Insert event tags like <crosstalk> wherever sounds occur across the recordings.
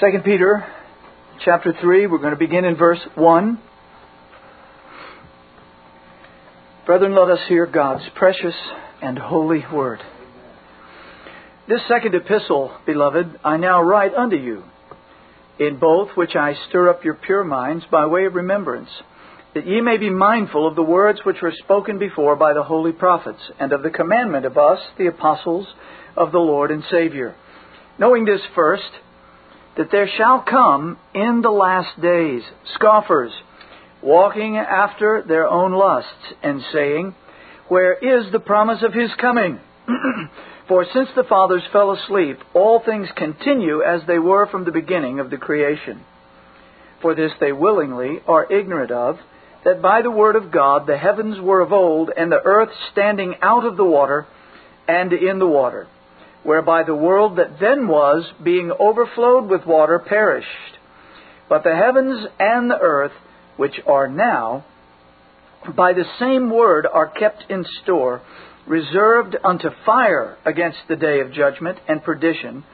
2 Peter chapter 3, we're going to begin in verse 1. Brethren, let us hear God's precious and holy word. This second epistle, beloved, I now write unto you, in both which I stir up your pure minds by way of remembrance, that ye may be mindful of the words which were spoken before by the holy prophets, and of the commandment of us, the apostles of the Lord and Savior. Knowing this first, that there shall come in the last days scoffers, walking after their own lusts, and saying, Where is the promise of his coming? <clears throat> For since the fathers fell asleep, all things continue as they were from the beginning of the creation. For this they willingly are ignorant of, that by the word of God the heavens were of old, and the earth standing out of the water and in the water whereby the world that then was, being overflowed with water, perished. But the heavens and the earth, which are now, by the same word are kept in store, reserved unto fire against the day of judgment and perdition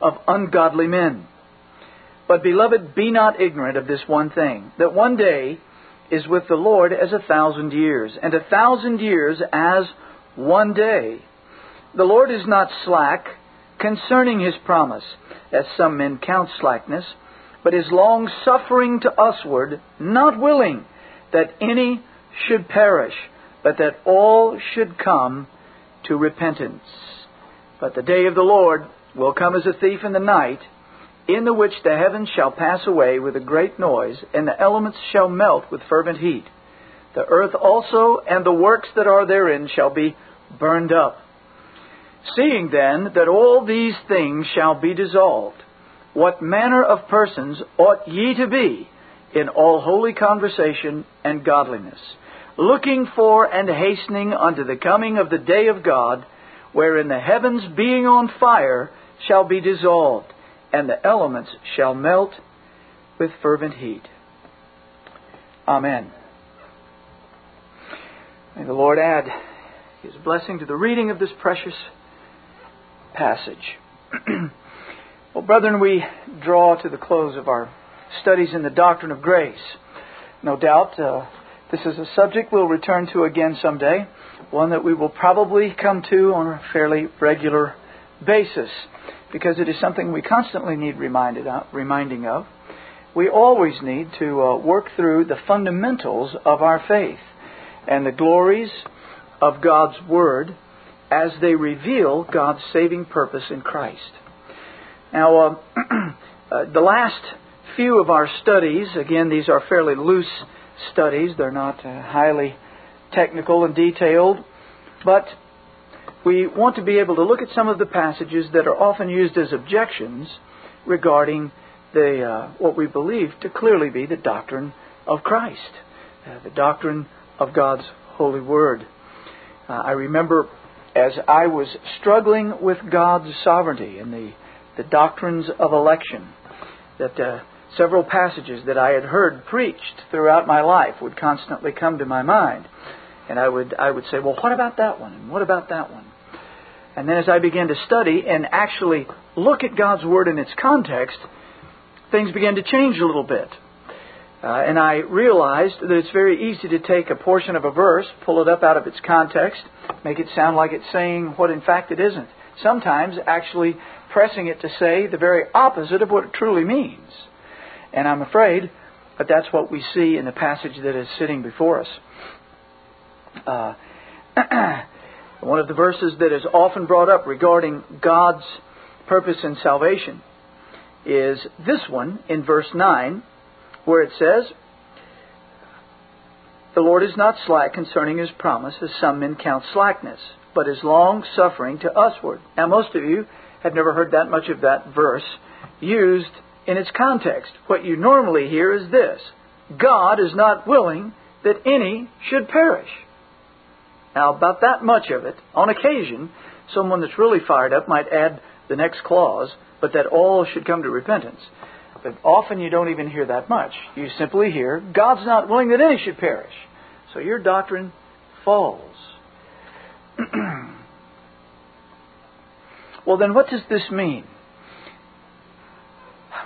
of ungodly men. But, beloved, be not ignorant of this one thing, that one day is with the Lord as a thousand years, and a thousand years as one day. The Lord is not slack concerning his promise, as some men count slackness, but is long suffering to usward, not willing that any should perish, but that all should come to repentance. But the day of the Lord will come as a thief in the night, in the which the heavens shall pass away with a great noise, and the elements shall melt with fervent heat. The earth also and the works that are therein shall be burned up. Seeing then that all these things shall be dissolved, what manner of persons ought ye to be in all holy conversation and godliness, looking for and hastening unto the coming of the day of God, wherein the heavens being on fire shall be dissolved, and the elements shall melt with fervent heat. Amen. May the Lord add his blessing to the reading of this precious passage. <clears throat> well, brethren, we draw to the close of our studies in the doctrine of grace. No doubt, uh, this is a subject we'll return to again someday, one that we will probably come to on a fairly regular basis, because it is something we constantly need reminded of, reminding of. We always need to uh, work through the fundamentals of our faith and the glories of God's Word as they reveal God's saving purpose in Christ. Now, uh, <clears throat> uh, the last few of our studies, again, these are fairly loose studies, they're not uh, highly technical and detailed, but we want to be able to look at some of the passages that are often used as objections regarding the uh, what we believe to clearly be the doctrine of Christ, uh, the doctrine of God's holy word. Uh, I remember as I was struggling with God's sovereignty and the, the doctrines of election, that uh, several passages that I had heard preached throughout my life would constantly come to my mind. And I would, I would say, well, what about that one? And what about that one? And then as I began to study and actually look at God's Word in its context, things began to change a little bit. Uh, and I realized that it's very easy to take a portion of a verse, pull it up out of its context, make it sound like it's saying what in fact it isn't. Sometimes actually pressing it to say the very opposite of what it truly means. And I'm afraid that that's what we see in the passage that is sitting before us. Uh, <clears throat> one of the verses that is often brought up regarding God's purpose in salvation is this one in verse 9 where it says, The Lord is not slack concerning his promise, as some men count slackness, but is long suffering to usward. Now, most of you have never heard that much of that verse used in its context. What you normally hear is this God is not willing that any should perish. Now, about that much of it, on occasion, someone that's really fired up might add the next clause, but that all should come to repentance. But often you don't even hear that much. You simply hear, God's not willing that any should perish. So your doctrine falls. <clears throat> well, then what does this mean?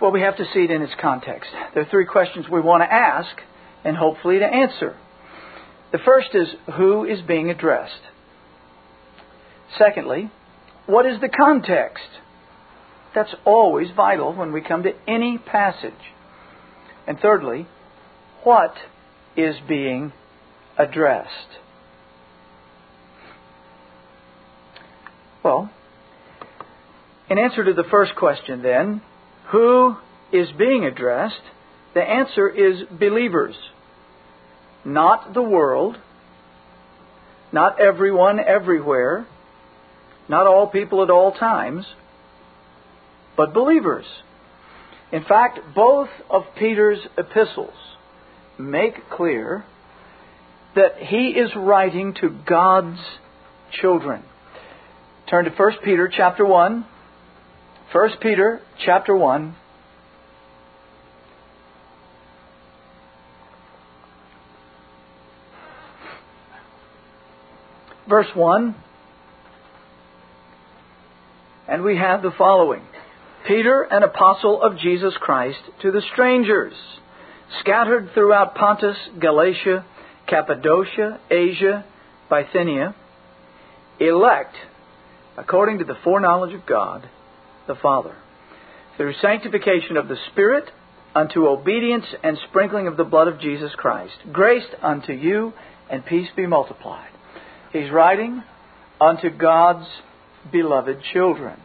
well, we have to see it in its context. There are three questions we want to ask and hopefully to answer. The first is who is being addressed? Secondly, what is the context? That's always vital when we come to any passage. And thirdly, what is being addressed? Well, in answer to the first question, then, who is being addressed? The answer is believers, not the world, not everyone everywhere, not all people at all times, but believers. In fact, both of Peter's epistles make clear that he is writing to God's children. Turn to 1 Peter chapter 1. 1 Peter chapter 1. Verse 1. And we have the following Peter, an apostle of Jesus Christ, to the strangers scattered throughout Pontus, Galatia, Cappadocia, Asia, Bithynia, elect according to the foreknowledge of God the Father, through sanctification of the Spirit, unto obedience and sprinkling of the blood of Jesus Christ, graced unto you, and peace be multiplied. He's writing unto God's beloved children.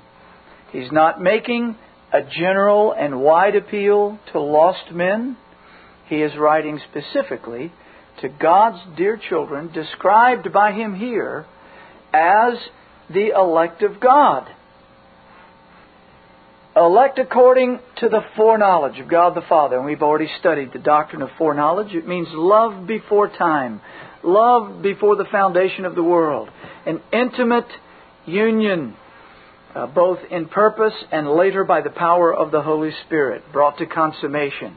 He's not making a general and wide appeal to lost men. He is writing specifically to God's dear children, described by him here as the elect of God. Elect according to the foreknowledge of God the Father. And we've already studied the doctrine of foreknowledge. It means love before time, love before the foundation of the world, an intimate union, uh, both in purpose and later by the power of the Holy Spirit, brought to consummation.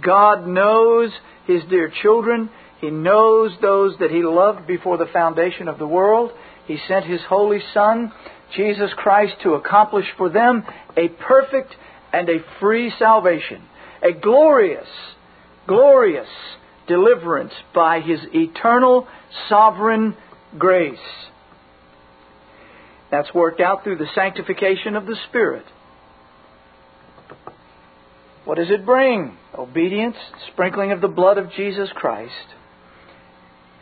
God knows His dear children. He knows those that He loved before the foundation of the world. He sent His Holy Son, Jesus Christ, to accomplish for them a perfect and a free salvation, a glorious, glorious deliverance by His eternal sovereign grace. That's worked out through the sanctification of the Spirit. What does it bring? Obedience, sprinkling of the blood of Jesus Christ.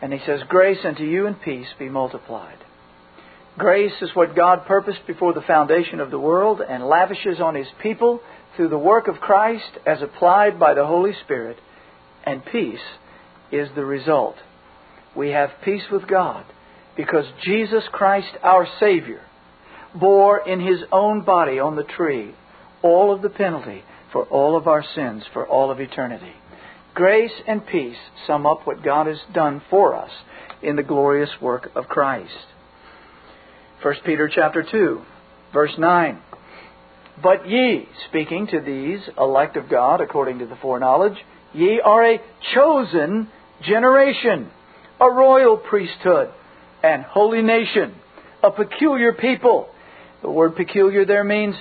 And he says, Grace unto you and peace be multiplied. Grace is what God purposed before the foundation of the world and lavishes on his people through the work of Christ as applied by the Holy Spirit. And peace is the result. We have peace with God because Jesus Christ, our Savior, bore in his own body on the tree all of the penalty for all of our sins for all of eternity. Grace and peace sum up what God has done for us in the glorious work of Christ. 1 Peter chapter 2, verse 9. But ye, speaking to these elect of God according to the foreknowledge, ye are a chosen generation, a royal priesthood, and holy nation, a peculiar people. The word peculiar there means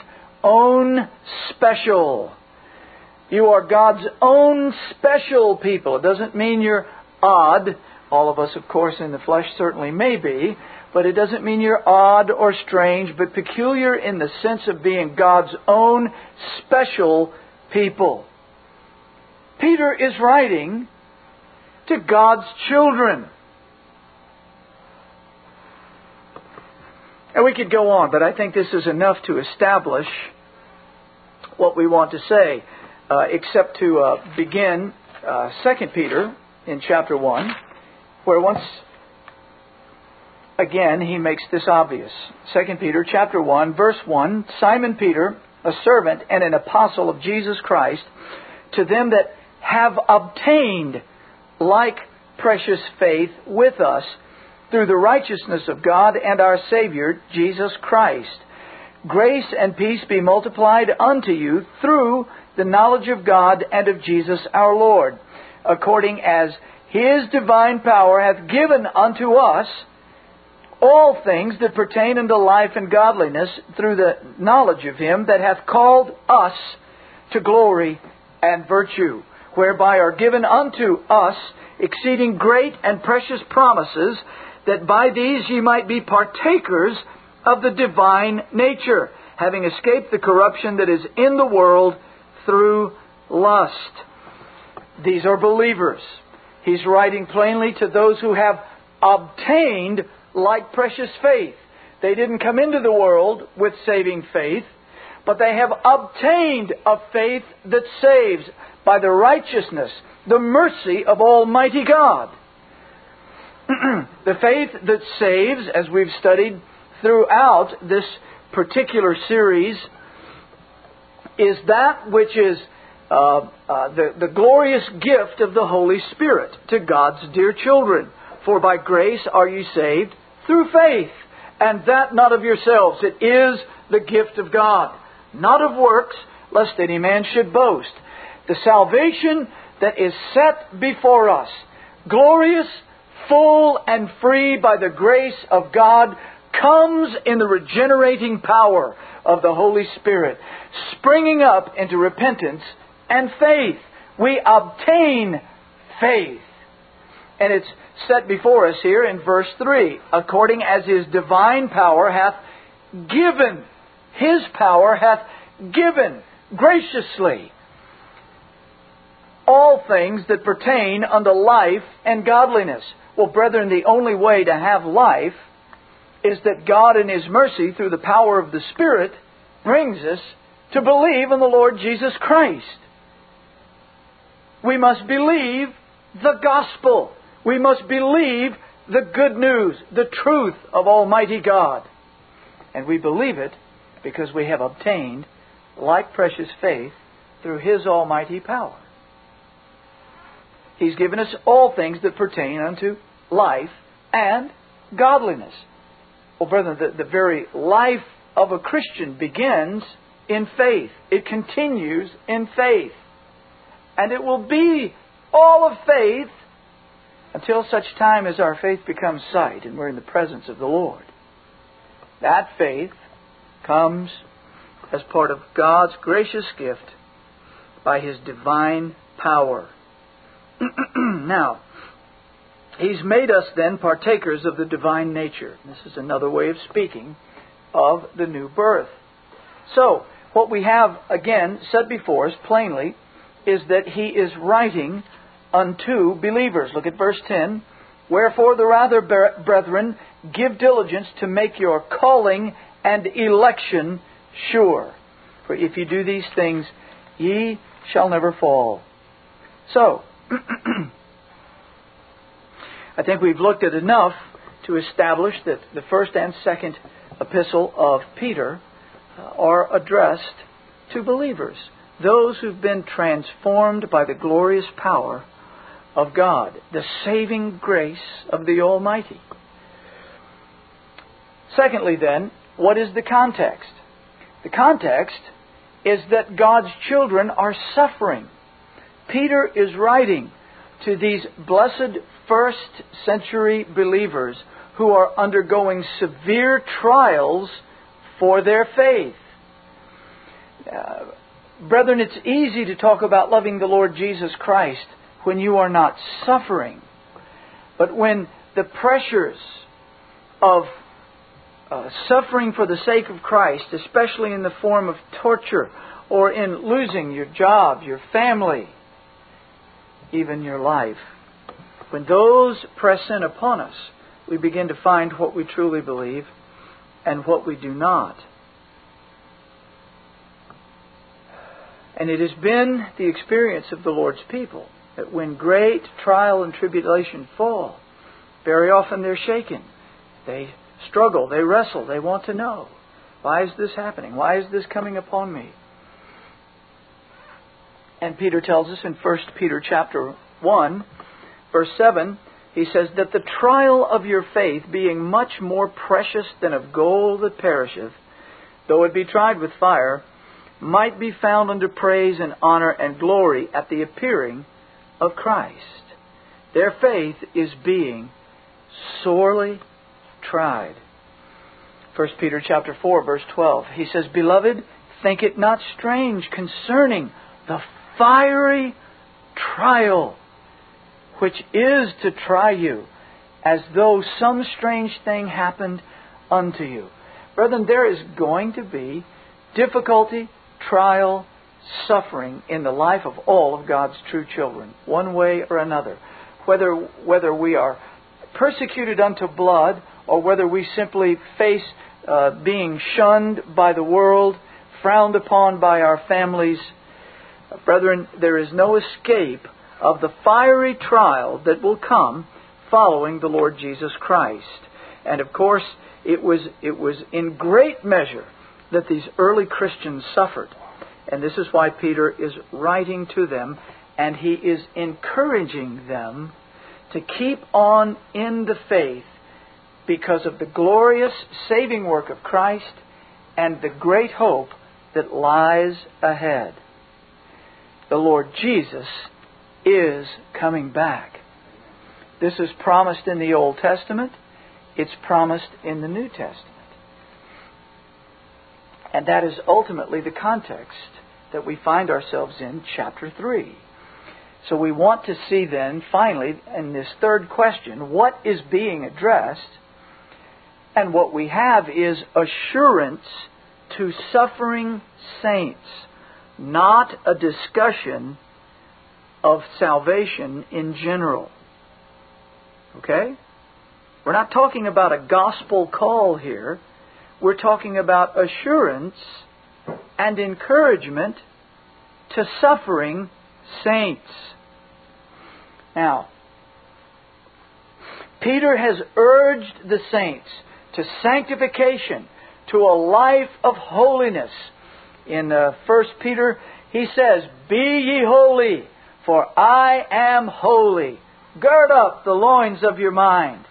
own special. You are God's own special people. It doesn't mean you're odd. All of us, of course, in the flesh certainly may be, but it doesn't mean you're odd or strange, but peculiar in the sense of being God's own special people. Peter is writing to God's children. And we could go on, but I think this is enough to establish what we want to say, uh, except to uh, begin uh, 2 Peter in chapter 1, where once again he makes this obvious. 2 Peter chapter 1, verse 1, Simon Peter, a servant and an apostle of Jesus Christ, to them that have obtained like precious faith with us through the righteousness of God and our Savior, Jesus Christ. Grace and peace be multiplied unto you through the knowledge of God and of Jesus our Lord, according as His divine power hath given unto us all things that pertain unto life and godliness through the knowledge of Him that hath called us to glory and virtue, whereby are given unto us exceeding great and precious promises, that by these ye might be partakers of the divine nature, having escaped the corruption that is in the world through lust. These are believers. He's writing plainly to those who have obtained like precious faith. They didn't come into the world with saving faith, but they have obtained a faith that saves by the righteousness, the mercy of Almighty God. <clears throat> the faith that saves, as we've studied throughout this particular series, is that which is uh, uh, the, the glorious gift of the Holy Spirit to God's dear children. For by grace are you saved through faith, and that not of yourselves. It is the gift of God, not of works, lest any man should boast. The salvation that is set before us, glorious, full, and free by the grace of God, comes in the regenerating power of the Holy Spirit, springing up into repentance and faith. We obtain faith. And it's set before us here in verse 3 according as his divine power hath given, his power hath given graciously all things that pertain unto life and godliness. Well, brethren, the only way to have life is that God, in His mercy, through the power of the Spirit, brings us to believe in the Lord Jesus Christ. We must believe the gospel. We must believe the good news, the truth of Almighty God. And we believe it because we have obtained like precious faith through His almighty power. He's given us all things that pertain unto life and godliness. Well, brethren, the, the very life of a Christian begins in faith. It continues in faith. And it will be all of faith until such time as our faith becomes sight and we're in the presence of the Lord. That faith comes as part of God's gracious gift by His divine power. <clears throat> now, He's made us then partakers of the divine nature. This is another way of speaking of the new birth. So, what we have again set before us plainly is that He is writing unto believers. Look at verse 10. Wherefore, the rather, brethren, give diligence to make your calling and election sure. For if you do these things, ye shall never fall. So, <clears throat> I think we've looked at enough to establish that the first and second epistle of Peter uh, are addressed to believers, those who've been transformed by the glorious power of God, the saving grace of the Almighty. Secondly, then, what is the context? The context is that God's children are suffering. Peter is writing to these blessed first century believers who are undergoing severe trials for their faith. Uh, brethren, it's easy to talk about loving the Lord Jesus Christ when you are not suffering. But when the pressures of uh, suffering for the sake of Christ, especially in the form of torture or in losing your job, your family, even your life, when those press in upon us, we begin to find what we truly believe and what we do not. And it has been the experience of the Lord's people that when great trial and tribulation fall, very often they're shaken. They struggle, they wrestle, they want to know why is this happening? Why is this coming upon me? And Peter tells us in 1 Peter chapter 1, verse 7, he says that the trial of your faith being much more precious than of gold that perisheth, though it be tried with fire, might be found unto praise and honor and glory at the appearing of Christ. Their faith is being sorely tried. 1 Peter chapter 4 verse 12. He says, "Beloved, think it not strange concerning the fiery trial which is to try you, as though some strange thing happened unto you. Brethren, there is going to be difficulty, trial, suffering in the life of all of God's true children, one way or another. Whether, whether we are persecuted unto blood or whether we simply face uh, being shunned by the world, frowned upon by our families. Brethren, there is no escape of the fiery trial that will come following the Lord Jesus Christ. And of course, it was, it was in great measure that these early Christians suffered. And this is why Peter is writing to them and he is encouraging them to keep on in the faith because of the glorious saving work of Christ and the great hope that lies ahead. The Lord Jesus is coming back. This is promised in the Old Testament, it's promised in the New Testament. And that is ultimately the context that we find ourselves in chapter 3. So we want to see then, finally, in this third question, what is being addressed? And what we have is assurance to suffering saints, not a discussion of salvation in general. Okay? We're not talking about a gospel call here. We're talking about assurance and encouragement to suffering saints. Now, Peter has urged the saints to sanctification, to a life of holiness. In uh, 1 Peter, he says, Be ye holy, for I am holy. Gird up the loins of your mind.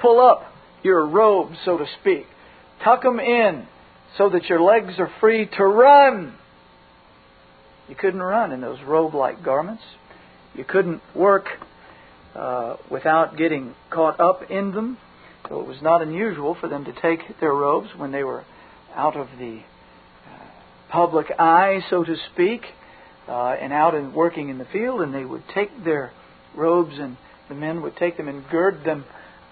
Pull up your robes, so to speak. Tuck them in so that your legs are free to run. You couldn't run in those robe like garments. You couldn't work uh, without getting caught up in them. So it was not unusual for them to take their robes when they were out of the uh, public eye, so to speak, uh, and out and working in the field, and they would take their robes, and the men would take them and gird them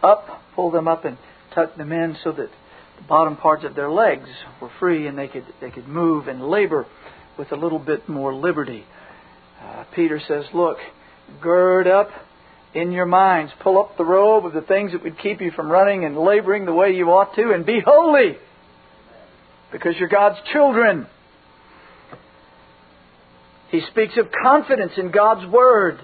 up, pull them up, and tuck them in so that the bottom parts of their legs were free and they could they could move and labor with a little bit more liberty. Uh, Peter says, "Look, gird up in your minds, pull up the robe of the things that would keep you from running and laboring the way you ought to, and be holy, because you're God's children." He speaks of confidence in God's Word.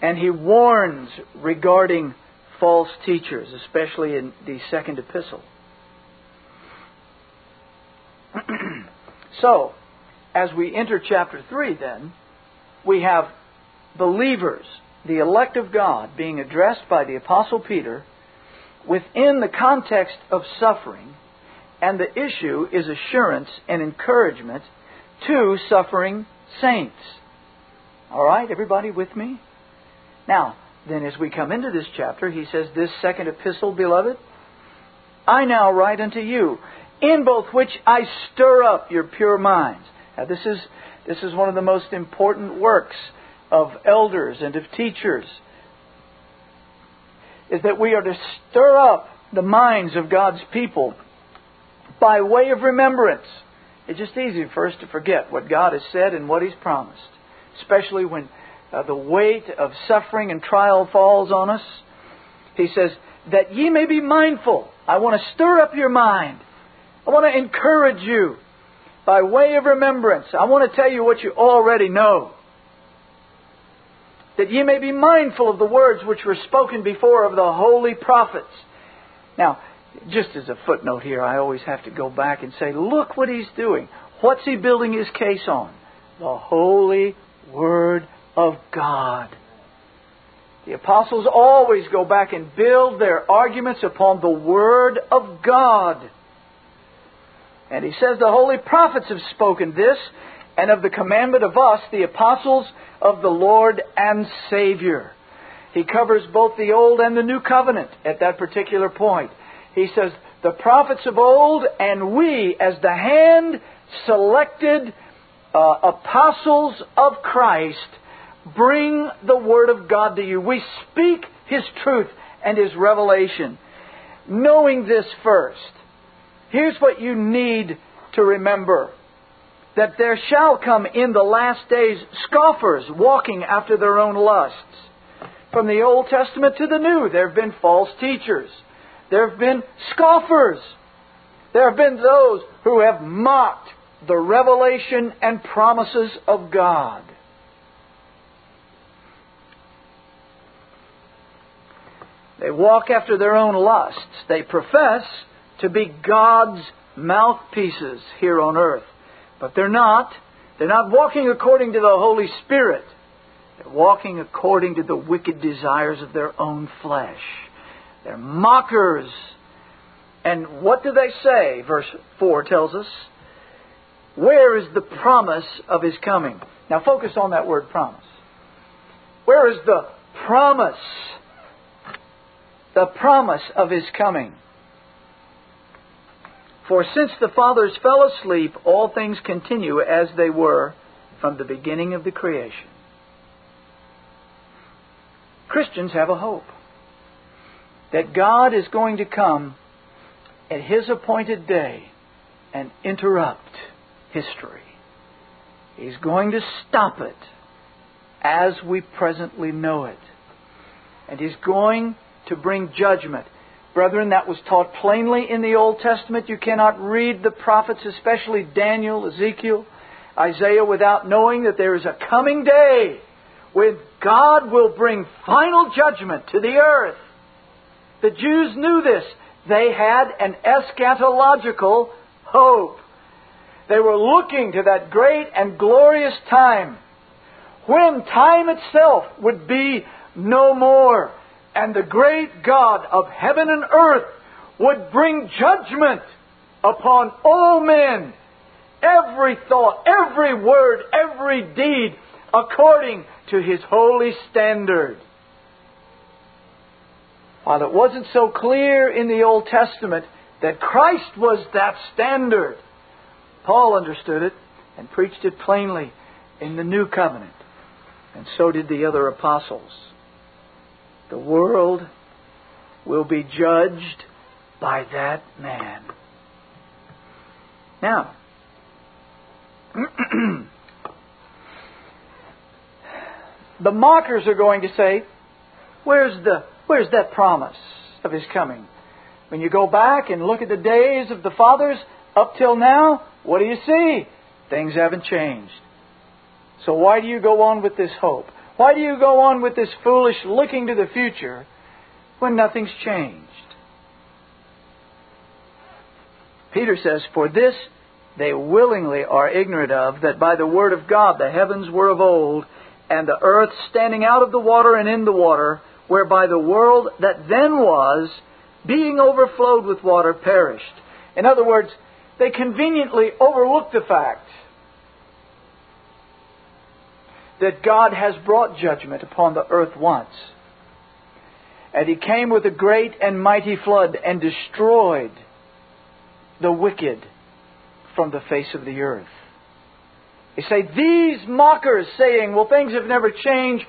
And he warns regarding false teachers, especially in the second epistle. <clears throat> so, as we enter chapter 3, then, we have believers, the elect of God, being addressed by the Apostle Peter within the context of suffering, and the issue is assurance and encouragement to suffering saints. All right, everybody with me? Now, then as we come into this chapter, he says, This second epistle, beloved, I now write unto you, in both which I stir up your pure minds. Now, this is, this is one of the most important works of elders and of teachers, is that we are to stir up the minds of God's people by way of remembrance it's just easy for us to forget what God has said and what He's promised, especially when uh, the weight of suffering and trial falls on us. He says, that ye may be mindful. I want to stir up your mind. I want to encourage you by way of remembrance. I want to tell you what you already know. That ye may be mindful of the words which were spoken before of the holy prophets. Now, just as a footnote here, I always have to go back and say, look what he's doing. What's he building his case on? The holy Word of God. The apostles always go back and build their arguments upon the Word of God. And he says the holy prophets have spoken this, and of the commandment of us, the apostles of the Lord and Savior. He covers both the Old and the New Covenant at that particular point. He says, the prophets of old, and we, as the hand selected uh, apostles of Christ, bring the Word of God to you. We speak His truth and His revelation. Knowing this first, here's what you need to remember that there shall come in the last days scoffers walking after their own lusts. From the Old Testament to the New, there have been false teachers. There have been scoffers. There have been those who have mocked the revelation and promises of God. They walk after their own lusts. They profess to be God's mouthpieces here on earth. But they're not. They're not walking according to the Holy Spirit. They're walking according to the wicked desires of their own flesh. They're mockers. And what do they say? Verse 4 tells us. Where is the promise of his coming? Now focus on that word promise. Where is the promise? The promise of his coming. For since the fathers fell asleep, all things continue as they were from the beginning of the creation. Christians have a hope that God is going to come at His appointed day and interrupt history. He's going to stop it as we presently know it. And He's going to bring judgment. Brethren, that was taught plainly in the Old Testament. You cannot read the prophets, especially Daniel, Ezekiel, Isaiah, without knowing that there is a coming day when God will bring final judgment to the earth. The Jews knew this. They had an eschatological hope. They were looking to that great and glorious time when time itself would be no more and the great God of heaven and earth would bring judgment upon all men, every thought, every word, every deed, according to his holy standard. While it wasn't so clear in the Old Testament that Christ was that standard, Paul understood it and preached it plainly in the New Covenant, and so did the other apostles. The world will be judged by that man. Now, <clears throat> the mockers are going to say, Where's the where's that promise of his coming? When you go back and look at the days of the fathers up till now, what do you see? Things haven't changed. So why do you go on with this hope? Why do you go on with this foolish looking to the future when nothing's changed? Peter says, For this they willingly are ignorant of, that by the word of God the heavens were of old, and the earth standing out of the water and in the water, whereby the world that then was, being overflowed with water, perished. In other words, they conveniently overlooked the fact that God has brought judgment upon the earth once. And he came with a great and mighty flood and destroyed the wicked from the face of the earth. They say, these mockers saying, well, things have never changed,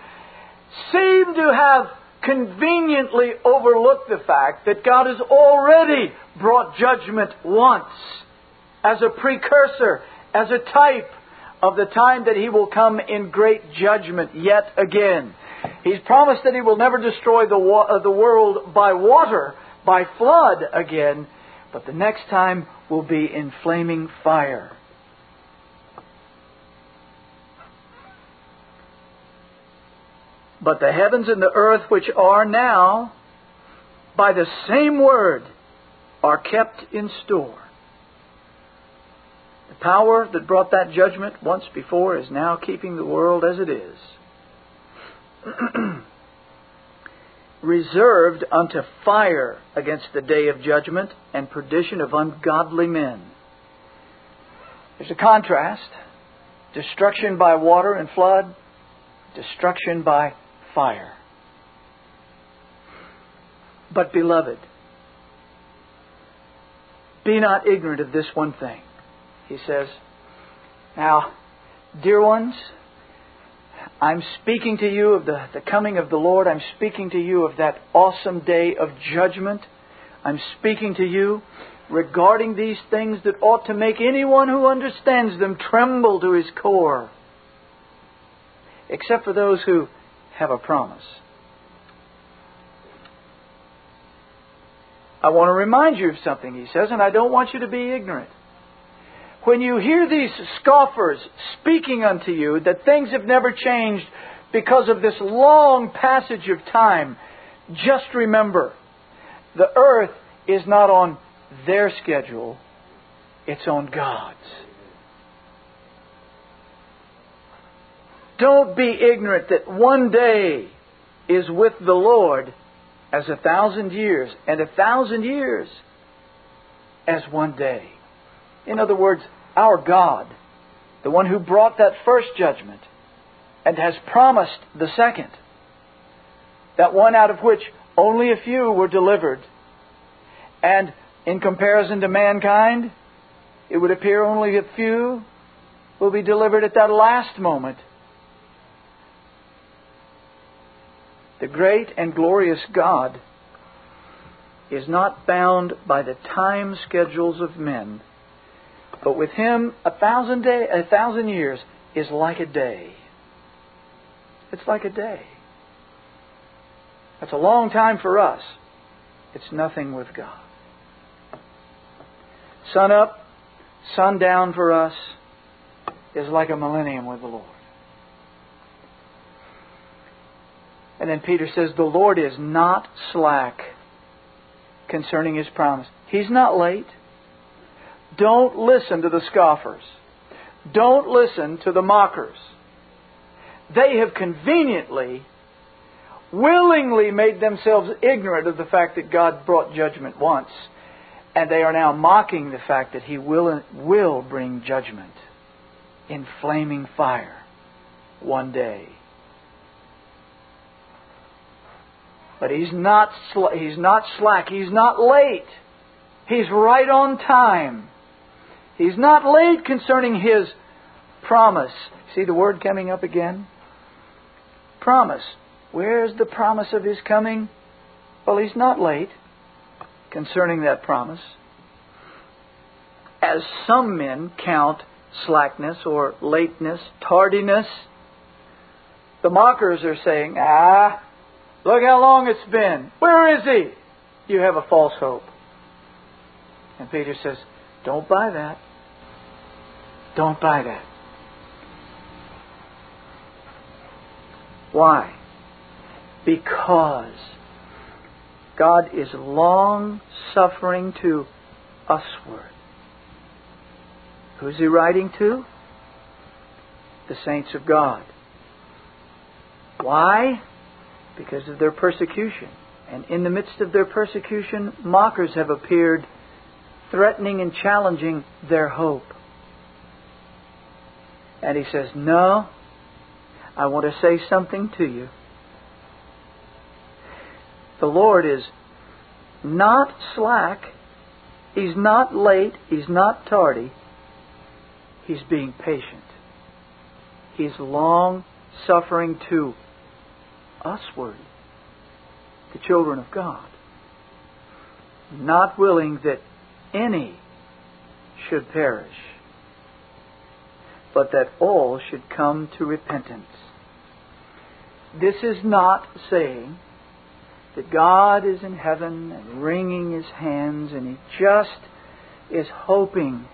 seem to have conveniently overlook the fact that God has already brought judgment once as a precursor, as a type of the time that he will come in great judgment yet again. He's promised that he will never destroy the, wa- uh, the world by water, by flood again, but the next time will be in flaming fire. But the heavens and the earth which are now, by the same word, are kept in store The power that brought that judgment once before is now keeping the world as it is. <clears throat> Reserved unto fire against the day of judgment and perdition of ungodly men. There's a contrast destruction by water and flood, destruction by fire. But, beloved, Be not ignorant of this one thing. He says, Now, dear ones, I'm speaking to you of the, the coming of the Lord. I'm speaking to you of that awesome day of judgment. I'm speaking to you regarding these things that ought to make anyone who understands them tremble to his core, except for those who have a promise. I want to remind you of something, he says, and I don't want you to be ignorant. When you hear these scoffers speaking unto you that things have never changed because of this long passage of time, just remember the earth is not on their schedule, it's on God's. Don't be ignorant that one day is with the Lord as a thousand years, and a thousand years as one day. In other words, our God, the one who brought that first judgment and has promised the second, that one out of which only a few were delivered, and in comparison to mankind, it would appear only a few will be delivered at that last moment. The great and glorious God is not bound by the time schedules of men, but with him a thousand day a thousand years is like a day. It's like a day. That's a long time for us. It's nothing with God. Sun up, sun down for us is like a millennium with the Lord. And then Peter says, The Lord is not slack concerning his promise. He's not late. Don't listen to the scoffers. Don't listen to the mockers. They have conveniently, willingly made themselves ignorant of the fact that God brought judgment once and they are now mocking the fact that he will, will bring judgment in flaming fire one day. But he's not, sl- he's not slack. He's not late. He's right on time. He's not late concerning his promise. See the word coming up again? Promise. Where's the promise of his coming? Well, he's not late concerning that promise. As some men count slackness or lateness, tardiness, the mockers are saying, ah, look how long it's been. Where is he? You have a false hope. And Peter says, don't buy that. Don't buy that. Why? Because God is long suffering to usward. Who's he writing to? The saints of God. Why? Because of their persecution. And in the midst of their persecution, mockers have appeared, threatening and challenging their hope. And he says, No, I want to say something to you. The Lord is not slack. He's not late. He's not tardy. He's being patient. He's long suffering to usward, the children of God. Not willing that any should perish, but that all should come to repentance. This is not saying that God is in heaven and wringing his hands and he just is hoping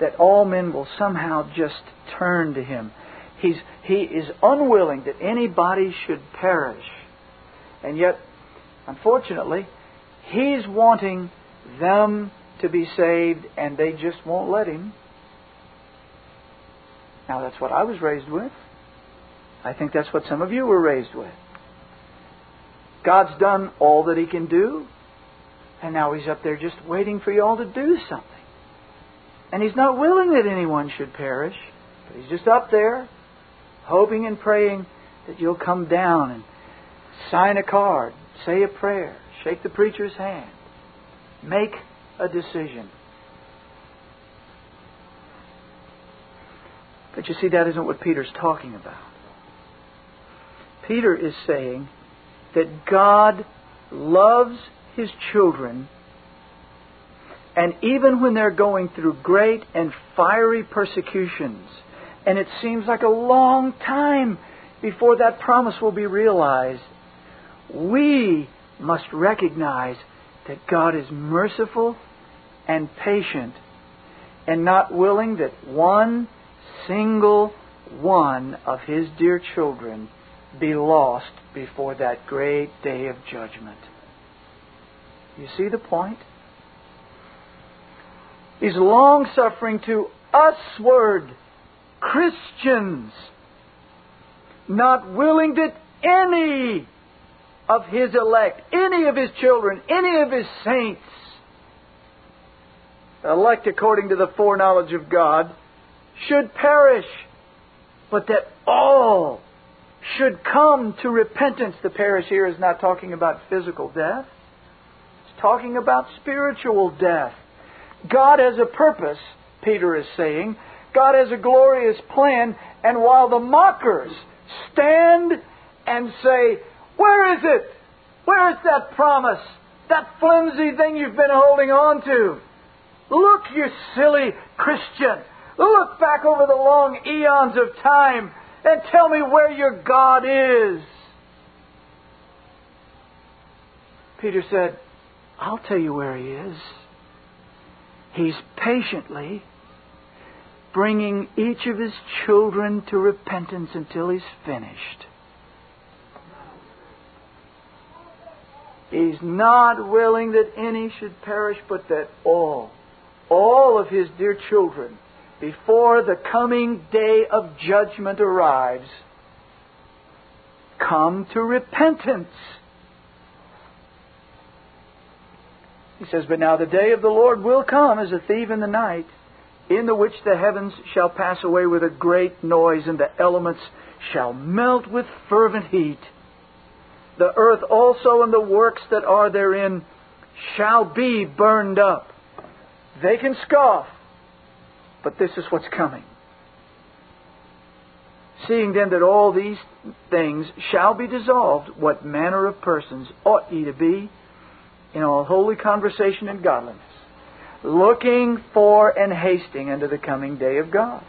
that all men will somehow just turn to him. He's, he is unwilling that anybody should perish. And yet, unfortunately, he's wanting them to be saved and they just won't let him. Now, that's what I was raised with. I think that's what some of you were raised with. God's done all that He can do, and now He's up there just waiting for you all to do something. And He's not willing that anyone should perish, but He's just up there, hoping and praying that you'll come down and sign a card, say a prayer, shake the preacher's hand, make a decision. But you see, that isn't what Peter's talking about. Peter is saying that God loves his children, and even when they're going through great and fiery persecutions, and it seems like a long time before that promise will be realized, we must recognize that God is merciful and patient and not willing that one single one of His dear children be lost before that great day of judgment. You see the point? He's long suffering to usward Christians, not willing that any of his elect, any of his children, any of his saints, elect according to the foreknowledge of God, should perish, but that all should come to repentance. The perish here is not talking about physical death, it's talking about spiritual death. God has a purpose, Peter is saying. God has a glorious plan, and while the mockers stand and say, Where is it? Where is that promise? That flimsy thing you've been holding on to? Look, you silly Christian. Look back over the long eons of time and tell me where your God is. Peter said, I'll tell you where he is. He's patiently bringing each of his children to repentance until he's finished. He's not willing that any should perish, but that all, all of his dear children, before the coming day of judgment arrives, come to repentance. He says, But now the day of the Lord will come as a thief in the night, in the which the heavens shall pass away with a great noise, and the elements shall melt with fervent heat. The earth also and the works that are therein shall be burned up. They can scoff, but this is what's coming. Seeing then that all these things shall be dissolved, what manner of persons ought ye to be in all holy conversation and godliness, looking for and hasting unto the coming day of God?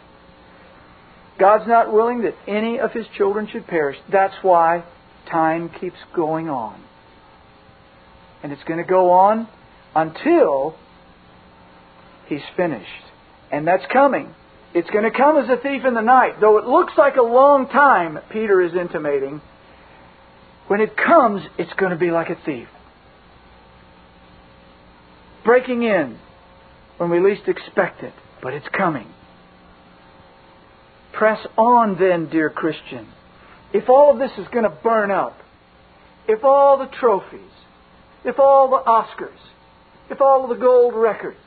God's not willing that any of His children should perish. That's why time keeps going on. And it's going to go on until He's finished. And that's coming. It's going to come as a thief in the night. Though it looks like a long time, Peter is intimating, when it comes, it's going to be like a thief. Breaking in when we least expect it, but it's coming. Press on then, dear Christian. If all of this is going to burn up, if all the trophies, if all the Oscars, if all the gold records,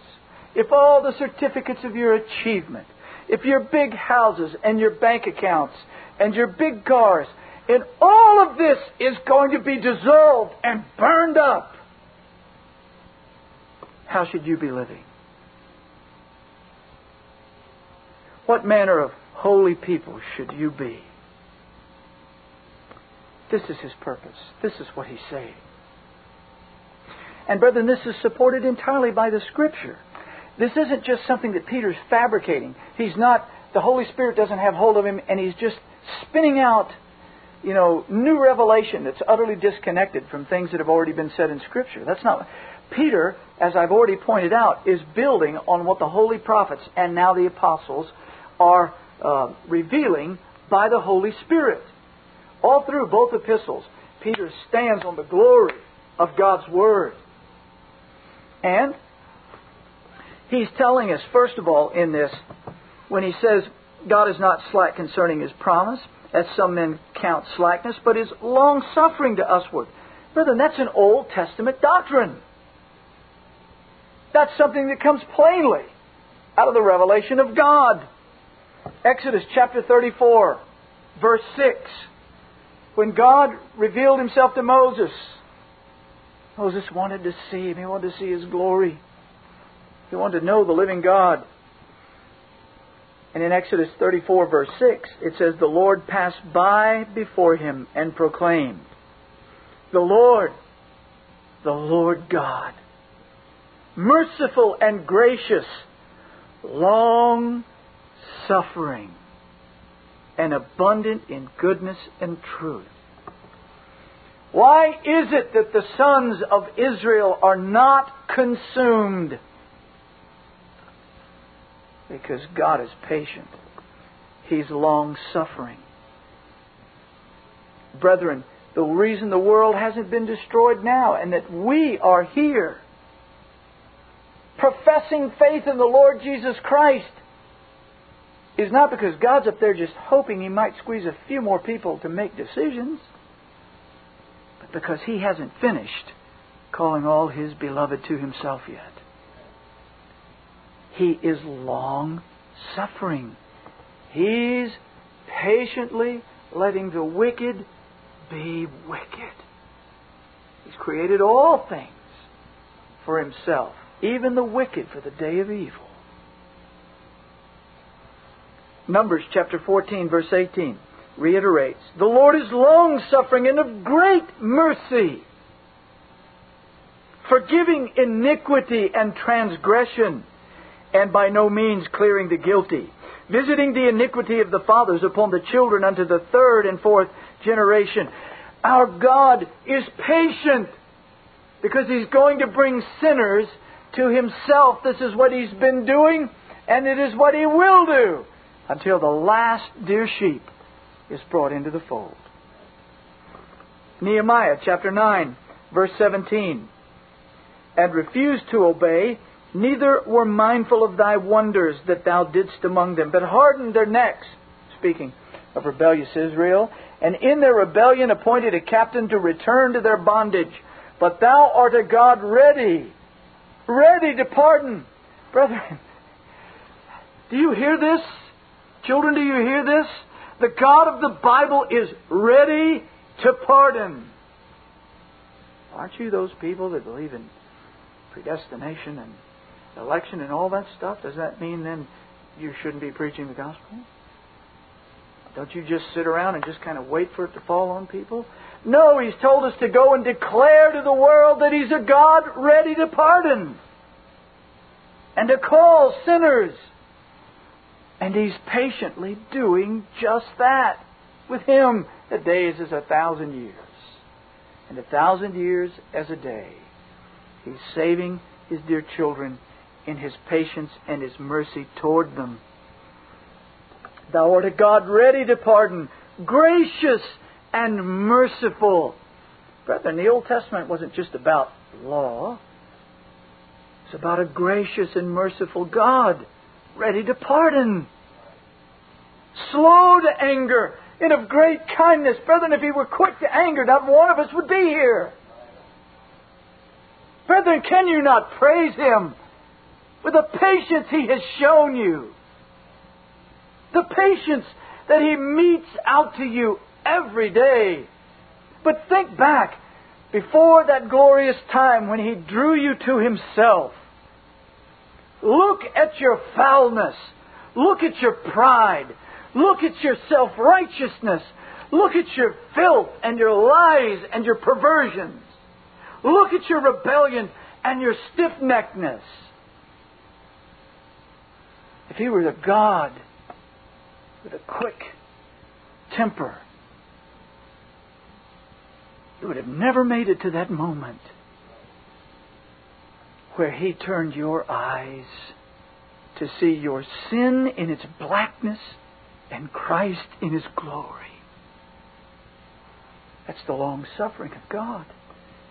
if all the certificates of your achievement, if your big houses and your bank accounts and your big cars, and all of this is going to be dissolved and burned up, how should you be living? What manner of holy people should you be? This is his purpose. This is what he's saying. And, brethren, this is supported entirely by the Scripture. This isn't just something that Peter's fabricating. He's not, the Holy Spirit doesn't have hold of him, and he's just spinning out, you know, new revelation that's utterly disconnected from things that have already been said in Scripture. That's not. Peter, as I've already pointed out, is building on what the holy prophets and now the apostles are uh, revealing by the Holy Spirit. All through both epistles, Peter stands on the glory of God's Word. And He's telling us, first of all, in this, when he says, God is not slack concerning his promise, as some men count slackness, but is long suffering to usward. Brethren, that's an Old Testament doctrine. That's something that comes plainly out of the revelation of God. Exodus chapter 34, verse 6. When God revealed himself to Moses, Moses wanted to see him, he wanted to see his glory. He wanted to know the living God. And in Exodus 34, verse 6, it says, The Lord passed by before him and proclaimed, The Lord, the Lord God, merciful and gracious, long suffering, and abundant in goodness and truth. Why is it that the sons of Israel are not consumed? Because God is patient. He's long suffering. Brethren, the reason the world hasn't been destroyed now and that we are here professing faith in the Lord Jesus Christ is not because God's up there just hoping He might squeeze a few more people to make decisions, but because He hasn't finished calling all His beloved to Himself yet. He is long suffering. He's patiently letting the wicked be wicked. He's created all things for Himself, even the wicked for the day of evil. Numbers chapter 14, verse 18 reiterates The Lord is long suffering and of great mercy, forgiving iniquity and transgression, and by no means clearing the guilty, visiting the iniquity of the fathers upon the children unto the third and fourth generation. Our God is patient because He's going to bring sinners to Himself. This is what He's been doing, and it is what He will do until the last dear sheep is brought into the fold. Nehemiah chapter 9, verse 17. And refused to obey, neither were mindful of thy wonders that thou didst among them, but hardened their necks, speaking of rebellious Israel, and in their rebellion appointed a captain to return to their bondage. But thou art a God ready, ready to pardon. Brethren, <laughs> do you hear this? Children, do you hear this? The God of the Bible is ready to pardon. Aren't you those people that believe in predestination and election and all that stuff? Does that mean then you shouldn't be preaching the gospel? Don't you just sit around and just kind of wait for it to fall on people? No, He's told us to go and declare to the world that He's a God ready to pardon and to call sinners and he's patiently doing just that. With him, a day is a thousand years, and a thousand years as a day. He's saving his dear children in his patience and his mercy toward them. Thou art a God ready to pardon, gracious and merciful. Brethren, the Old Testament wasn't just about law. It's about a gracious and merciful God ready to pardon, slow to anger, and of great kindness. Brethren, if he were quick to anger, not one of us would be here. Brethren, can you not praise him for the patience he has shown you? The patience that he metes out to you every day. But think back before that glorious time when he drew you to himself. Look at your foulness. Look at your pride. Look at your self righteousness. Look at your filth and your lies and your perversions. Look at your rebellion and your stiff neckedness. If he were a God with a quick temper, he would have never made it to that moment where He turned your eyes to see your sin in its blackness and Christ in His glory. That's the long suffering of God,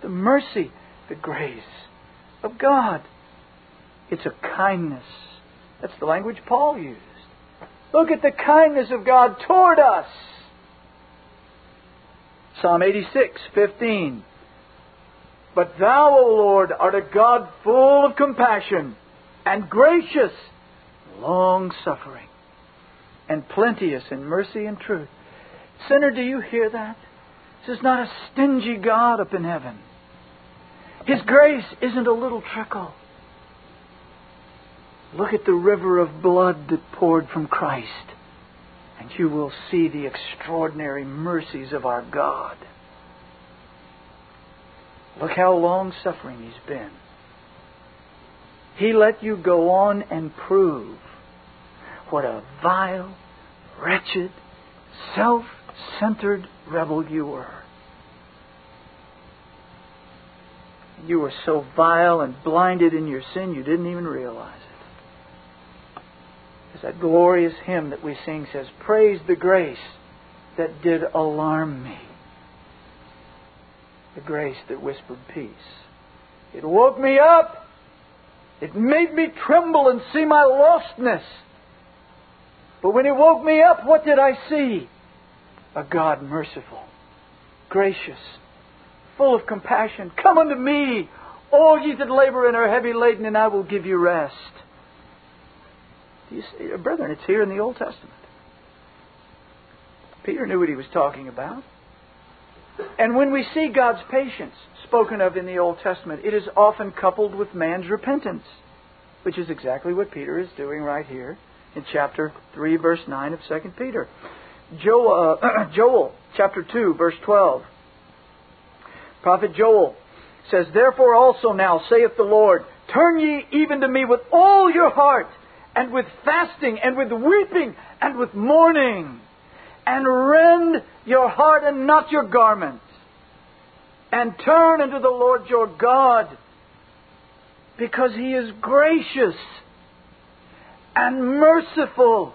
the mercy, the grace of God. It's a kindness. That's the language Paul used. Look at the kindness of God toward us. Psalm 86, 15. But thou, O Lord, art a God full of compassion and gracious, long suffering, and plenteous in mercy and truth. Sinner, do you hear that? This is not a stingy God up in heaven. His grace isn't a little trickle. Look at the river of blood that poured from Christ, and you will see the extraordinary mercies of our God. Look how long suffering He's been. He let you go on and prove what a vile, wretched, self centered rebel you were. You were so vile and blinded in your sin you didn't even realize it. As that glorious hymn that we sing says, Praise the grace that did alarm me. The grace that whispered peace. It woke me up. It made me tremble and see my lostness. But when it woke me up, what did I see? A God merciful, gracious, full of compassion. Come unto me, all ye that labor and are heavy laden, and I will give you rest. Do you see, brethren, it's here in the Old Testament. Peter knew what he was talking about. And when we see God's patience spoken of in the Old Testament, it is often coupled with man's repentance, which is exactly what Peter is doing right here in chapter 3, verse 9 of 2 Peter. Joel, uh, <clears throat> Joel chapter 2, verse 12. Prophet Joel says, Therefore also now, saith the Lord, turn ye even to me with all your heart, and with fasting, and with weeping, and with mourning, and rend your heart and not your garment, and turn unto the Lord your God, because he is gracious and merciful,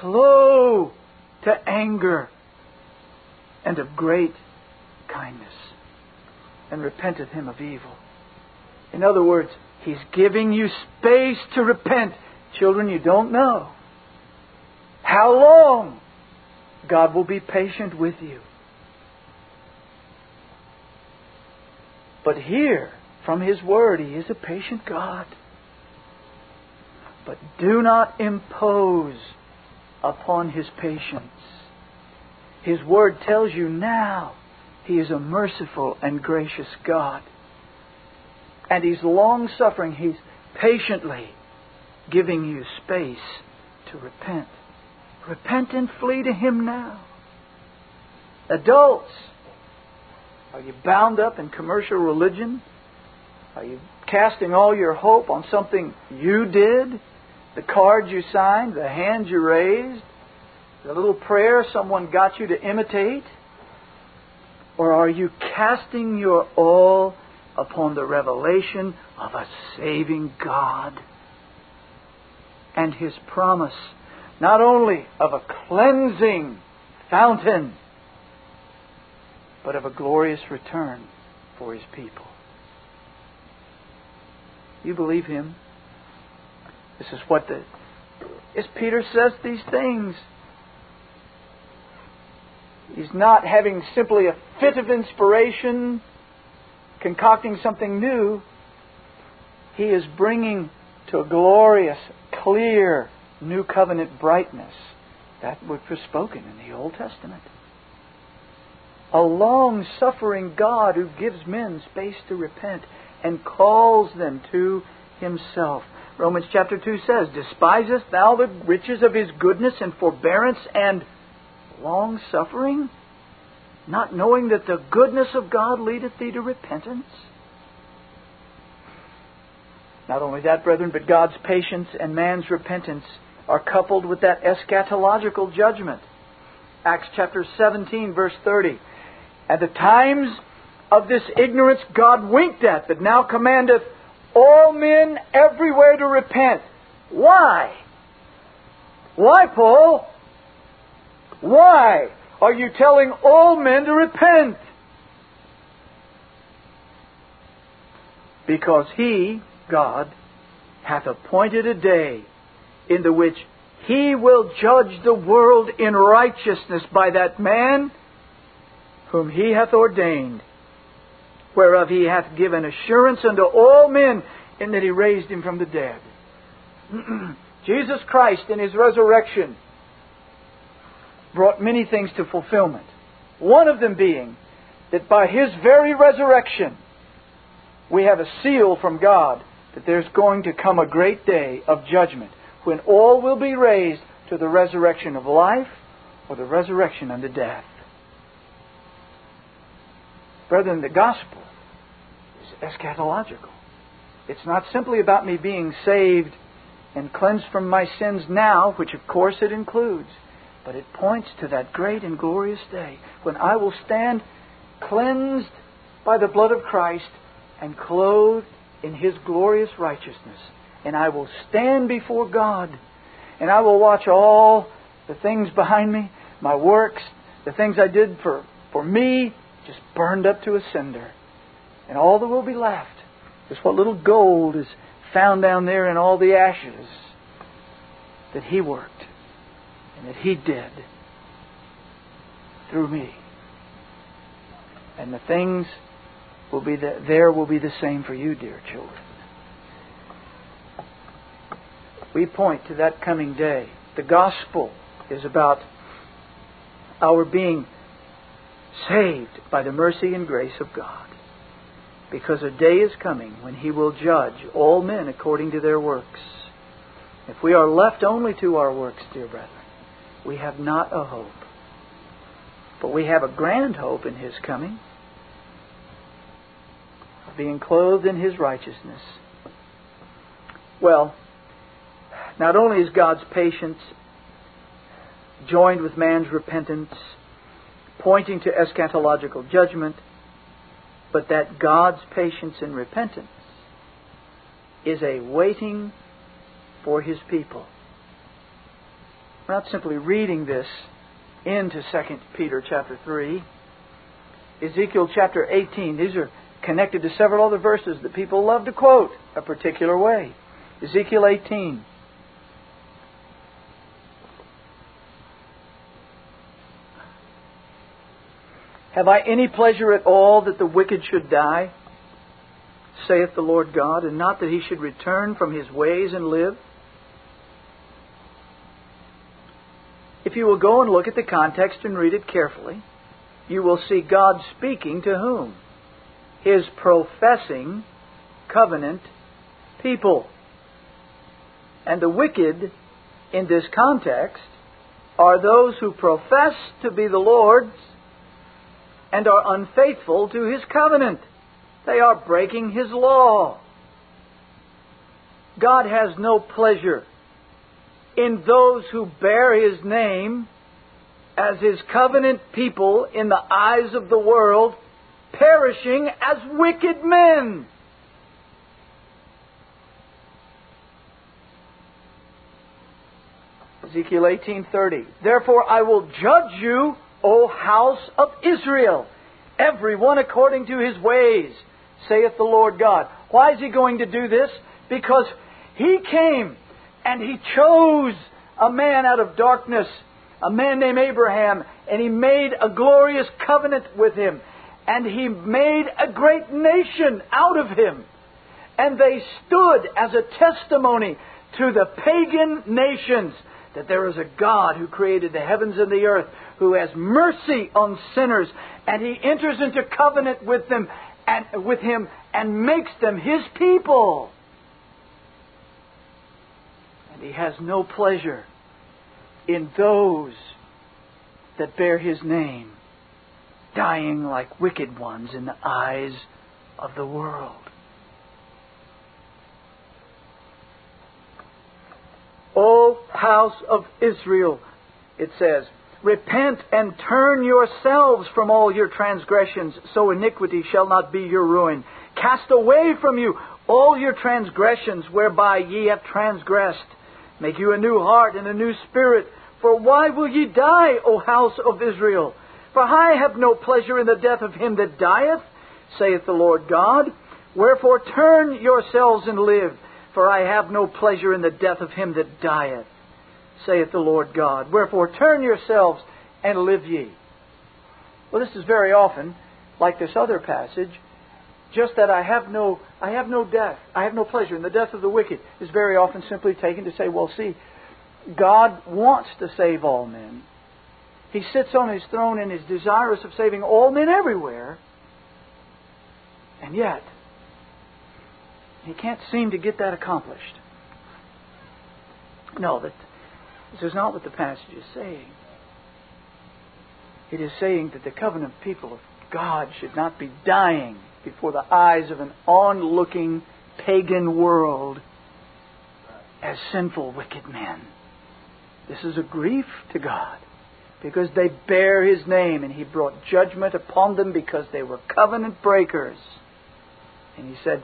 slow to anger, and of great kindness, and repenteth him of evil. In other words, he's giving you space to repent. Children, you don't know how long God will be patient with you. But here, from His Word, He is a patient God. But do not impose upon His patience. His Word tells you now He is a merciful and gracious God. And He's long suffering. He's patiently giving you space to repent. Repent and flee to Him now. Adults, are you bound up in commercial religion? Are you casting all your hope on something you did? The cards you signed, the hands you raised, the little prayer someone got you to imitate? Or are you casting your all upon the revelation of a saving God and His promise, not only of a cleansing fountain, but of a glorious return for His people? You believe Him? This is what the. As Peter says these things, he's not having simply a fit of inspiration, concocting something new. He is bringing to a glorious, clear, new covenant brightness that which was spoken in the Old Testament. A long suffering God who gives men space to repent and calls them to himself. Romans chapter 2 says, Despisest thou the riches of his goodness and forbearance and long suffering, not knowing that the goodness of God leadeth thee to repentance? Not only that, brethren, but God's patience and man's repentance are coupled with that eschatological judgment. Acts chapter 17, verse 30. At the times of this ignorance God winked at, but now commandeth all men everywhere to repent. Why? Why, Paul? Why are you telling all men to repent? Because he, God, hath appointed a day in the which he will judge the world in righteousness by that man whom he hath ordained whereof he hath given assurance unto all men, in that he raised him from the dead. <clears throat> Jesus Christ in his resurrection brought many things to fulfillment. One of them being that by his very resurrection we have a seal from God that there's going to come a great day of judgment when all will be raised to the resurrection of life or the resurrection unto death. Brethren, the gospel is eschatological. It's not simply about me being saved and cleansed from my sins now, which of course it includes, but it points to that great and glorious day when I will stand cleansed by the blood of Christ and clothed in His glorious righteousness. And I will stand before God and I will watch all the things behind me, my works, the things I did for, for me, just burned up to a cinder. And all that will be left is what little gold is found down there in all the ashes that He worked and that He did through me. And the things will be the, there will be the same for you, dear children. We point to that coming day. The gospel is about our being saved by the mercy and grace of God. Because a day is coming when He will judge all men according to their works. If we are left only to our works, dear brethren, we have not a hope. But we have a grand hope in His coming, of being clothed in His righteousness. Well, not only is God's patience joined with man's repentance, pointing to eschatological judgment, but that God's patience and repentance is a waiting for His people. We're not simply reading this into 2 Peter chapter 3. Ezekiel chapter 18. These are connected to several other verses that people love to quote a particular way. Ezekiel 18. Have I any pleasure at all that the wicked should die? saith the Lord God, and not that he should return from his ways and live? If you will go and look at the context and read it carefully, you will see God speaking to whom? His professing covenant people. And the wicked in this context are those who profess to be the Lord's and are unfaithful to his covenant. They are breaking his law. God has no pleasure in those who bear his name as his covenant people in the eyes of the world, perishing as wicked men. Ezekiel 18:30 Therefore I will judge you O house of Israel, every one according to his ways, saith the Lord God. Why is he going to do this? Because he came and he chose a man out of darkness, a man named Abraham, and he made a glorious covenant with him. And he made a great nation out of him. And they stood as a testimony to the pagan nations that there is a God who created the heavens and the earth, who has mercy on sinners, and he enters into covenant with them and with him and makes them his people. And he has no pleasure in those that bear his name dying like wicked ones in the eyes of the world. O house of Israel, it says, Repent and turn yourselves from all your transgressions, so iniquity shall not be your ruin. Cast away from you all your transgressions whereby ye have transgressed. Make you a new heart and a new spirit. For why will ye die, O house of Israel? For I have no pleasure in the death of him that dieth, saith the Lord God. Wherefore turn yourselves and live, for I have no pleasure in the death of him that dieth saith the Lord God. Wherefore turn yourselves and live ye. Well, this is very often, like this other passage, just that I have no I have no death. I have no pleasure in the death of the wicked is very often simply taken to say, well, see, God wants to save all men. He sits on his throne and is desirous of saving all men everywhere. And yet, He can't seem to get that accomplished. No, that this is not what the passage is saying. It is saying that the covenant people of God should not be dying before the eyes of an onlooking pagan world as sinful, wicked men. This is a grief to God because they bear His name and He brought judgment upon them because they were covenant breakers. And He said,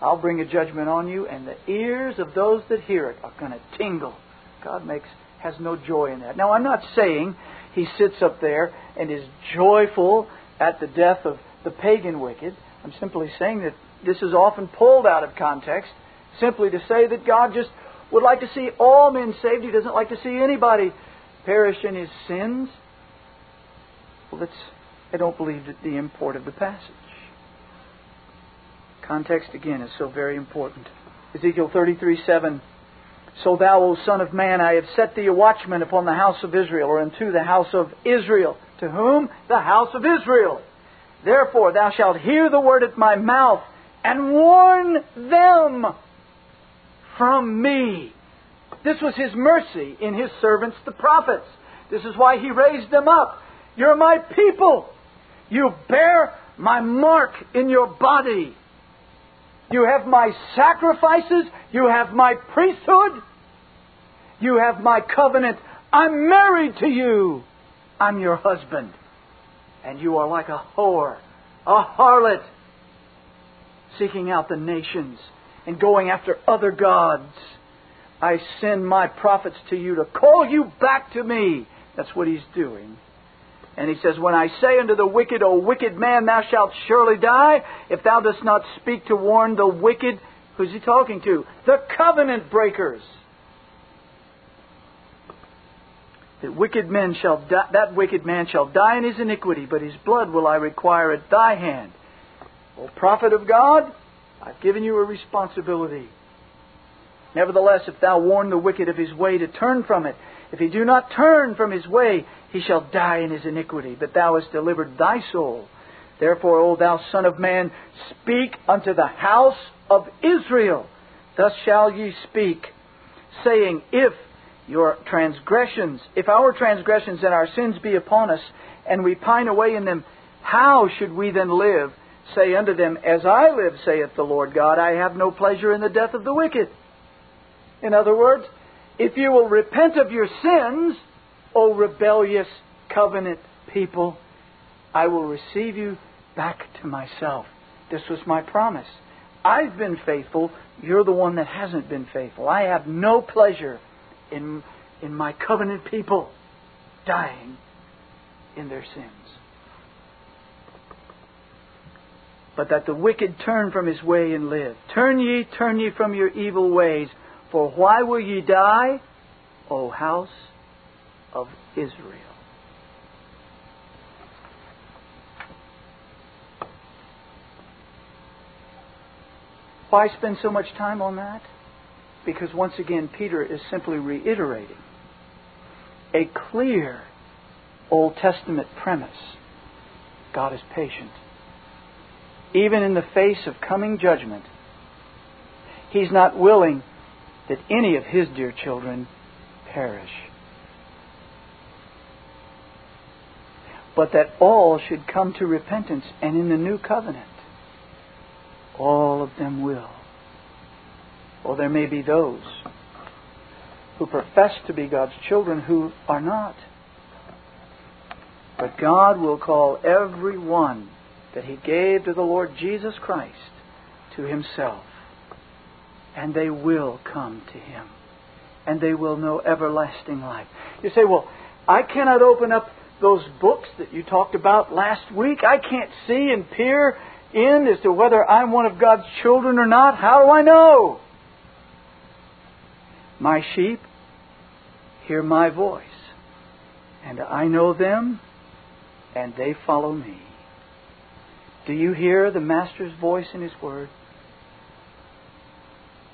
I'll bring a judgment on you, and the ears of those that hear it are going to tingle. God makes has no joy in that. Now, I'm not saying He sits up there and is joyful at the death of the pagan wicked. I'm simply saying that this is often pulled out of context simply to say that God just would like to see all men saved. He doesn't like to see anybody perish in his sins. Well, that's, I don't believe that the import of the passage. Context, again, is so very important. Ezekiel 33 7. So thou, O Son of Man, I have set thee a watchman upon the house of Israel, or unto the house of Israel. To whom? The house of Israel. Therefore thou shalt hear the word at my mouth, and warn them from me. This was his mercy in his servants, the prophets. This is why he raised them up. You're my people. You bear my mark in your body. You have my sacrifices. You have my priesthood. You have my covenant. I'm married to you. I'm your husband. And you are like a whore, a harlot, seeking out the nations and going after other gods. I send my prophets to you to call you back to me. That's what he's doing. And he says, When I say unto the wicked, O wicked man, thou shalt surely die, if thou dost not speak to warn the wicked, who's he talking to? The covenant breakers. That wicked men shall die, that wicked man shall die in his iniquity, but his blood will I require at thy hand. O prophet of God, I've given you a responsibility. Nevertheless, if thou warn the wicked of his way to turn from it, if he do not turn from his way, he shall die in his iniquity. But thou hast delivered thy soul. Therefore, O thou Son of Man, speak unto the house of Israel. Thus shall ye speak, saying, If your transgressions, if our transgressions and our sins be upon us, and we pine away in them, how should we then live? Say unto them, As I live, saith the Lord God, I have no pleasure in the death of the wicked. In other words, if you will repent of your sins, O rebellious covenant people, I will receive you back to myself. This was my promise. I've been faithful. You're the one that hasn't been faithful. I have no pleasure in, in my covenant people dying in their sins. But that the wicked turn from his way and live. Turn ye, turn ye from your evil ways. For why will ye die, O house of Israel? Why spend so much time on that? Because once again, Peter is simply reiterating a clear Old Testament premise God is patient. Even in the face of coming judgment, He's not willing that any of His dear children perish, but that all should come to repentance, and in the new covenant, all of them will. Or there may be those who profess to be God's children who are not. But God will call every one that He gave to the Lord Jesus Christ to Himself. And they will come to Him. And they will know everlasting life. You say, well, I cannot open up those books that you talked about last week. I can't see and peer in as to whether I'm one of God's children or not. How do I know? My sheep hear my voice, and I know them, and they follow me. Do you hear the Master's voice in His Word?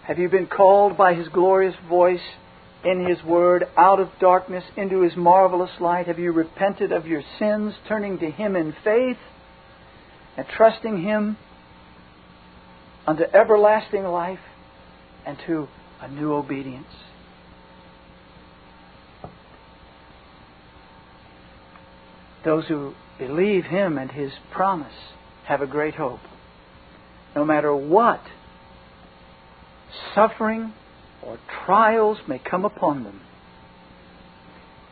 Have you been called by His glorious voice in His Word out of darkness into His marvelous light? Have you repented of your sins, turning to Him in faith and trusting Him unto everlasting life and to a new obedience. Those who believe Him and His promise have a great hope. No matter what suffering or trials may come upon them,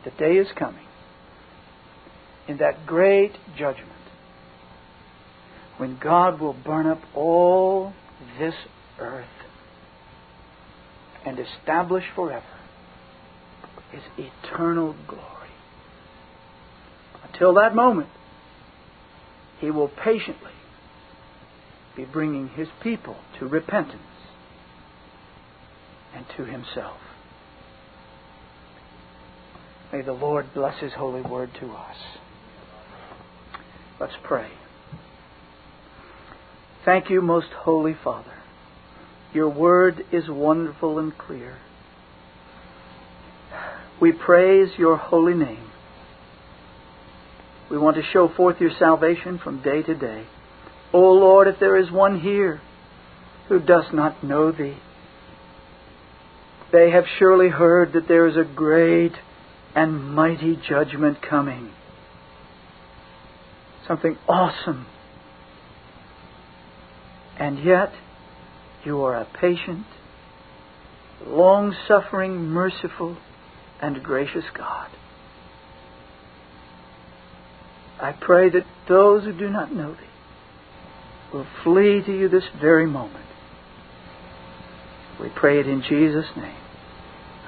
the day is coming in that great judgment when God will burn up all this earth and establish forever His eternal glory. Until that moment, He will patiently be bringing His people to repentance and to Himself. May the Lord bless His holy word to us. Let's pray. Thank you, most holy Father. Your word is wonderful and clear. We praise your holy name. We want to show forth your salvation from day to day. O oh Lord, if there is one here who does not know thee, they have surely heard that there is a great and mighty judgment coming. Something awesome. And yet, you are a patient, long suffering, merciful, and gracious God. I pray that those who do not know Thee will flee to You this very moment. We pray it in Jesus' name.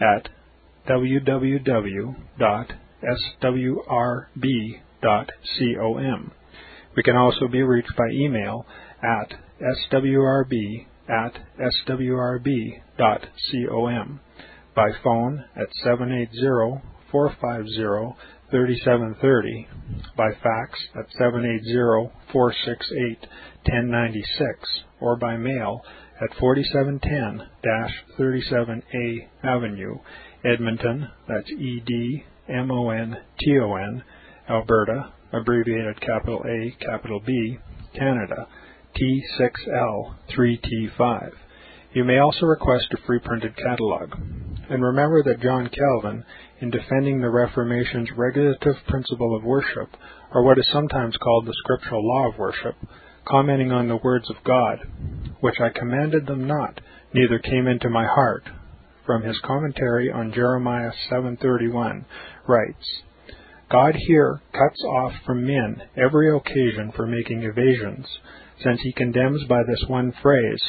at www.swrb.com. We can also be reached by email at swrb at swrb.com, by phone at 780 450 3730, by fax at 780 468 1096, or by mail at 4710 37A Avenue, Edmonton, that's E D M O N T O N, Alberta, abbreviated capital A, capital B, Canada, T6L3T5. You may also request a free printed catalog. And remember that John Calvin, in defending the Reformation's regulative principle of worship, or what is sometimes called the scriptural law of worship, commenting on the words of God, which I commanded them not, neither came into my heart, from his commentary on Jeremiah 7:31, writes, God here cuts off from men every occasion for making evasions, since he condemns by this one phrase,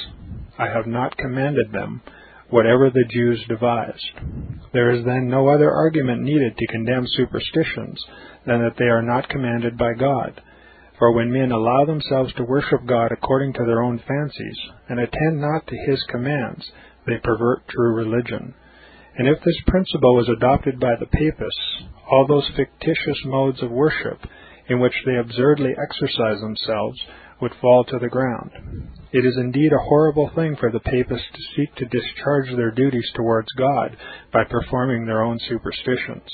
I have not commanded them, whatever the Jews devised. There is then no other argument needed to condemn superstitions than that they are not commanded by God. For when men allow themselves to worship God according to their own fancies, and attend not to his commands, they pervert true religion. And if this principle was adopted by the papists, all those fictitious modes of worship in which they absurdly exercise themselves would fall to the ground. It is indeed a horrible thing for the papists to seek to discharge their duties towards God by performing their own superstitions.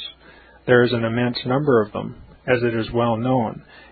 There is an immense number of them, as it is well known,